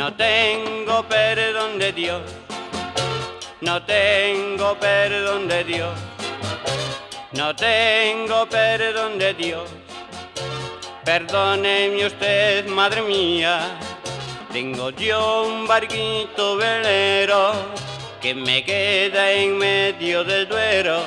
No tengo perdón de Dios, no tengo perdón de Dios, no tengo perdón de Dios. Perdóneme usted, madre mía, tengo yo un barquito velero que me queda en medio del duero.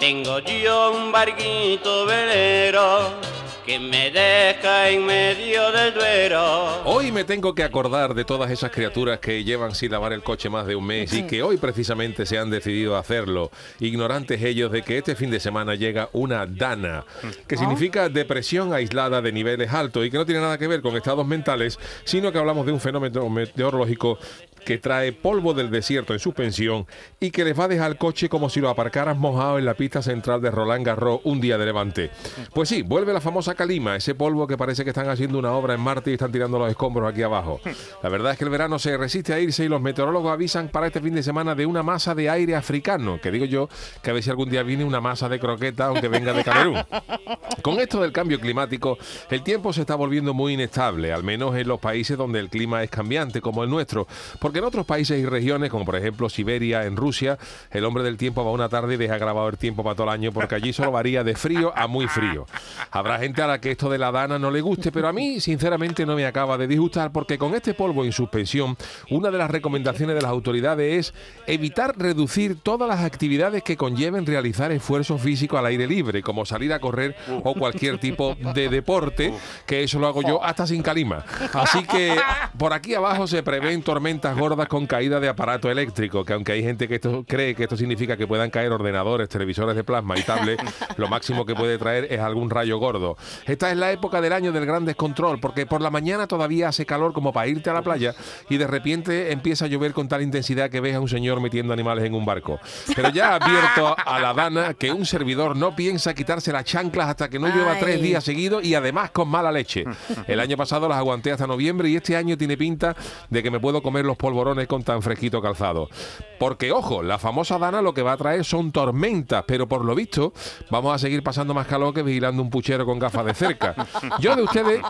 Tengo yo un barquito velero que me deja en medio del duero. Hoy me tengo que acordar de todas esas criaturas que llevan sin lavar el coche más de un mes y que hoy precisamente se han decidido a hacerlo, ignorantes ellos de que este fin de semana llega una DANA, que significa depresión aislada de niveles altos y que no tiene nada que ver con estados mentales, sino que hablamos de un fenómeno meteorológico que trae polvo del desierto en suspensión y que les va a dejar el coche como si lo aparcaras mojado en la pista central de Roland Garros un día de levante. Pues sí, vuelve la famosa calima, ese polvo que parece que están haciendo una obra en Marte y están tirando los escombros aquí abajo. La verdad es que el verano se resiste a irse y los meteorólogos avisan para este fin de semana de una masa de aire africano, que digo yo que a ver si algún día viene una masa de croqueta aunque venga de Camerún. Con esto del cambio climático, el tiempo se está volviendo muy inestable, al menos en los países donde el clima es cambiante, como el nuestro. Porque en otros países y regiones, como por ejemplo Siberia, en Rusia, el hombre del tiempo va una tarde y deja grabado el tiempo para todo el año, porque allí solo varía de frío a muy frío. Habrá gente a la que esto de la dana no le guste, pero a mí sinceramente no me acaba de disgustar, porque con este polvo en suspensión, una de las recomendaciones de las autoridades es evitar reducir todas las actividades que conlleven realizar esfuerzo físico al aire libre, como salir a correr o cualquier tipo de deporte, que eso lo hago yo hasta sin calima. Así que por aquí abajo se prevén tormentas gordas con caída de aparato eléctrico, que aunque hay gente que esto cree que esto significa que puedan caer ordenadores, televisores de plasma y tablets, lo máximo que puede traer es algún rayo gordo. Esta es la época del año del gran descontrol, porque por la mañana todavía hace calor como para irte a la playa y de repente empieza a llover con tal intensidad que ves a un señor metiendo animales en un barco. Pero ya advierto a la dana que un servidor no piensa quitarse las chanclas hasta que no llueva tres días seguidos y además con mala leche. El año pasado las aguanté hasta noviembre y este año tiene pinta de que me puedo comer los polvorones con tan fresquito calzado. Porque, ojo, la famosa Dana lo que va a traer son tormentas, pero por lo visto vamos a seguir pasando más calor que vigilando un puchero con gafas de cerca. Yo de ustedes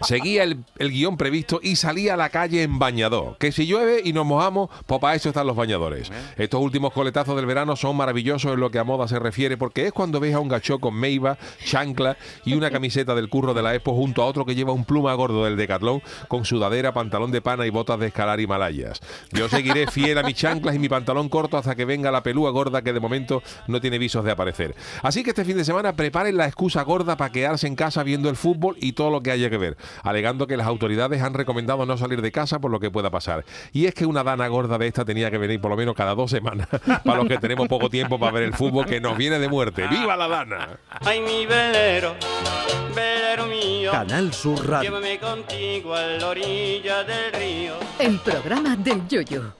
seguía el, el guion previsto y salía a la calle en bañador. Que si llueve y nos mojamos, pues para eso están los bañadores. Estos últimos coletazos del verano son maravillosos en lo que a moda se refiere, porque es cuando ves a un gacho con meiva, chancla y una camiseta del curro de la Expo junto a otro que lleva un pluma gordo del Decathlon con sudadera, pantalón de pana y botas de escalar Himalayas. Yo seguiré fiel a mis chanclas y mi pantalón corto hasta que venga la pelúa gorda que de momento no tiene visos de aparecer. Así que este fin de semana preparen la excusa gorda para quedarse en casa viendo el fútbol y todo lo que haya que ver, alegando que las autoridades han recomendado no salir de casa por lo que pueda pasar. Y es que una dana gorda de esta tenía que venir por lo menos cada dos semanas, para los que tenemos poco tiempo para ver el fútbol que nos viene de muerte. ¡Viva la dana! Ay, mi velero, velero mío, Canal Sur Radio. llévame contigo a la orilla del río. El programa del Yoyo.